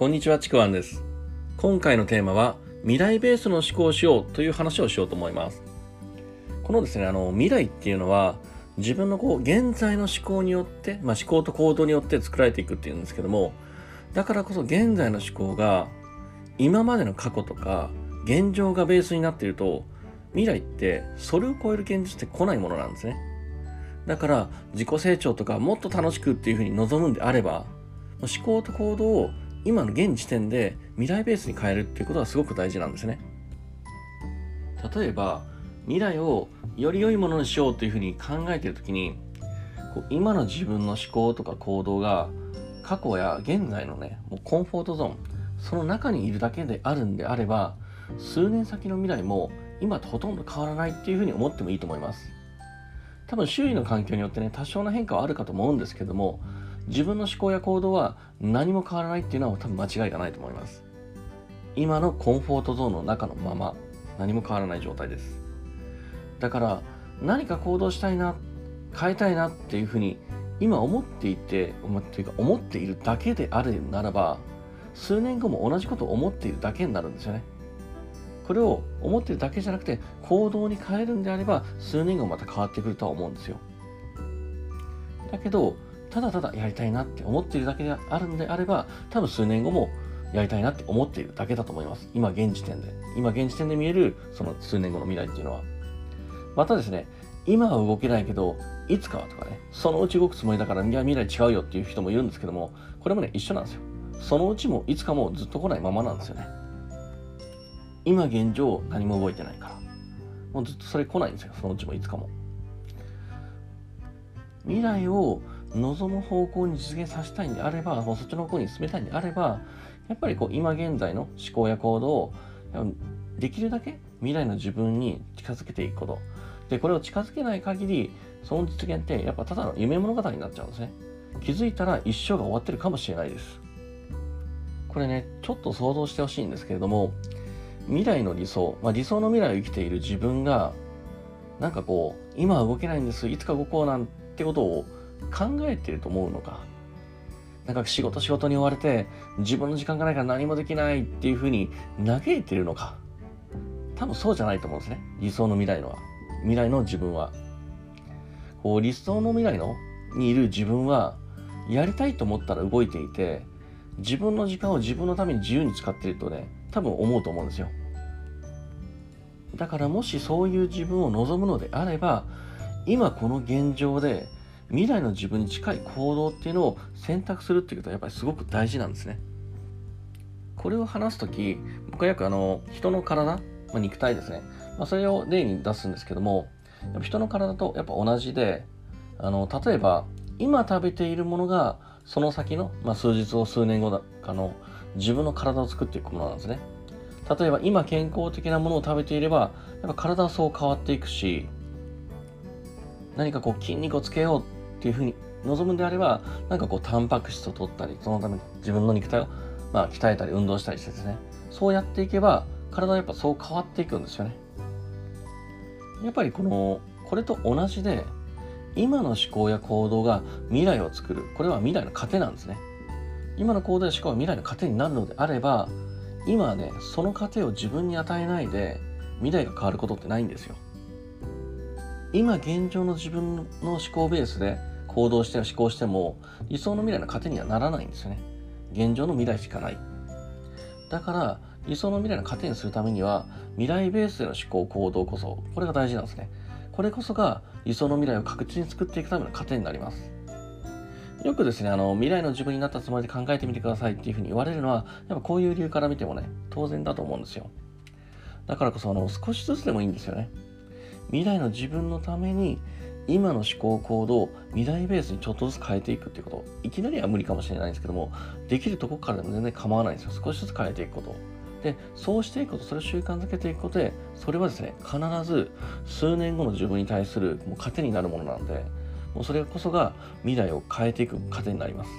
こんにちは、ちくわんです。今回のテーマは、未来ベースの思考をしようという話をしようと思います。このですね、あの、未来っていうのは、自分のこう、現在の思考によって、まあ、思考と行動によって作られていくっていうんですけども、だからこそ現在の思考が、今までの過去とか、現状がベースになっていると、未来ってそれを超える現実って来ないものなんですね。だから自己成長とかもっと楽しくっていうふうに望むんであれば思考と行動を今の現時点で未来ベースに変えるっていうことはすごく大事なんですね。例えば未来をより良いものにしようというふうに考えている時にこう今の自分の思考とか行動が過去や現在のねもうコンフォートゾーンその中にいるだけであるんであれば数年先の未来も今とほとんど変わらないっていうふうに思ってもいいと思います。多分周囲の環境によってね多少の変化はあるかと思うんですけども自分の思考や行動は何も変わらないっていうのは多分間違いがないと思います。今のコンフォートゾーンの中のまま何も変わらない状態です。だから何か行動したいな変えたいなっていうふうに今思っていて思っていうか思っているだけであるならば数年後も同じことを思っているだけになるんですよね。これを思ってるだけじゃなくて行動に変えるんであれば数年後また変わってくるとは思うんですよ。だけどただただやりたいなって思っているだけであるんであれば、多分数年後もやりたいなって思っているだけだと思います。今現時点で。今現時点で見えるその数年後の未来っていうのは。またですね、今は動けないけど、いつかはとかね、そのうち動くつもりだから、いや、未来違うよっていう人もいるんですけども、これもね、一緒なんですよ。そのうちもいつかもずっと来ないままなんですよね。今現状何も動いてないから。もうずっとそれ来ないんですよ。そのうちもいつかも。未来を望む方向に実現させたいんであれば、もうそっちの方向に進めたいんであれば、やっぱりこう今現在の思考や行動をできるだけ未来の自分に近づけていくこと。で、これを近づけない限り、その実現ってやっぱただの夢物語になっちゃうんですね。気づいたら一生が終わってるかもしれないです。これね、ちょっと想像してほしいんですけれども、未来の理想、まあ、理想の未来を生きている自分が、なんかこう、今は動けないんです、いつか動こうなんてことを考えてると思うのか。なんか仕事仕事に追われて自分の時間がないから何もできないっていうふうに嘆いてるのか。多分そうじゃないと思うんですね。理想の未来のは。未来の自分は。こう理想の未来のにいる自分はやりたいと思ったら動いていて自分の時間を自分のために自由に使ってるとね多分思うと思うんですよ。だからもしそういう自分を望むのであれば今この現状で未来の自分に近い行動っていうのを選択するっていうことはやっぱりすごく大事なんですね。これを話す時僕はよくあの人の体、まあ、肉体ですね、まあ、それを例に出すんですけどもやっぱ人の体とやっぱ同じであの例えば今食べているものがその先の、まあ、数日後数年後かの自分の体を作っていくものなんですね。例えば今健康的なものを食べていればやっぱ体はそう変わっていくし何かこう筋肉をつけようっていうふうに望むんであれば、なんかこう、タンパク質を取ったり、そのために自分の肉体を、まあ、鍛えたり、運動したりしてですね、そうやっていけば、体はやっぱそう変わっていくんですよね。やっぱりこの、これと同じで、今の思考や行動が未来を作る。これは未来の糧なんですね。今の行動や思考が未来の糧になるのであれば、今はね、その糧を自分に与えないで、未来が変わることってないんですよ。今現状の自分の思考ベースで行動して思考しても理想の未来の糧にはならないんですよね。現状の未来しかない。だから理想の未来の糧にするためには未来ベースでの思考行動こそこれが大事なんですね。これこそが理想の未来を確実に作っていくための糧になります。よくですね、あの、未来の自分になったつもりで考えてみてくださいっていうふうに言われるのは、やっぱこういう理由から見てもね、当然だと思うんですよ。だからこそ、あの、少しずつでもいいんですよね。未来の自分のために今の思考行動を未来ベースにちょっとずつ変えていくっていうこと。いきなりは無理かもしれないんですけどもできるとこからでも全然構わないんですよ。少しずつ変えていくこと。でそうしていくことそれを習慣づけていくことでそれはですね必ず数年後の自分に対するもう糧になるものなんでもうそれこそが未来を変えていく糧になります。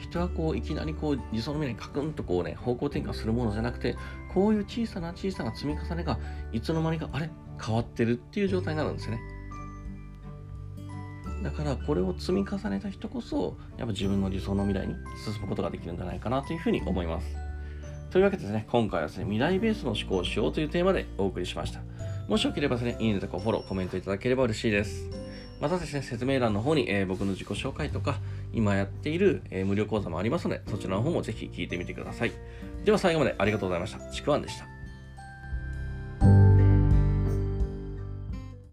人はこういきなりこう理想の未来にカクンとこうね方向転換するものじゃなくてこういう小さな小さな積み重ねがいつの間にかあれ？変わってるっていう状態になるんですね。だからこれを積み重ねた人こそやっぱ自分の理想の未来に進むことができるんじゃないかなというふうに思います。というわけでですね今回はですね未来ベースの思考をしようというテーマでお送りしました。もしよければですねいいねとかフォローコメントいただければ嬉しいです。またですね説明欄の方に、えー、僕の自己紹介とか今やっている、えー、無料講座もありますのでそちらの方もぜひ聞いてみてください。では最後までありがとうございました。ちくわんでした。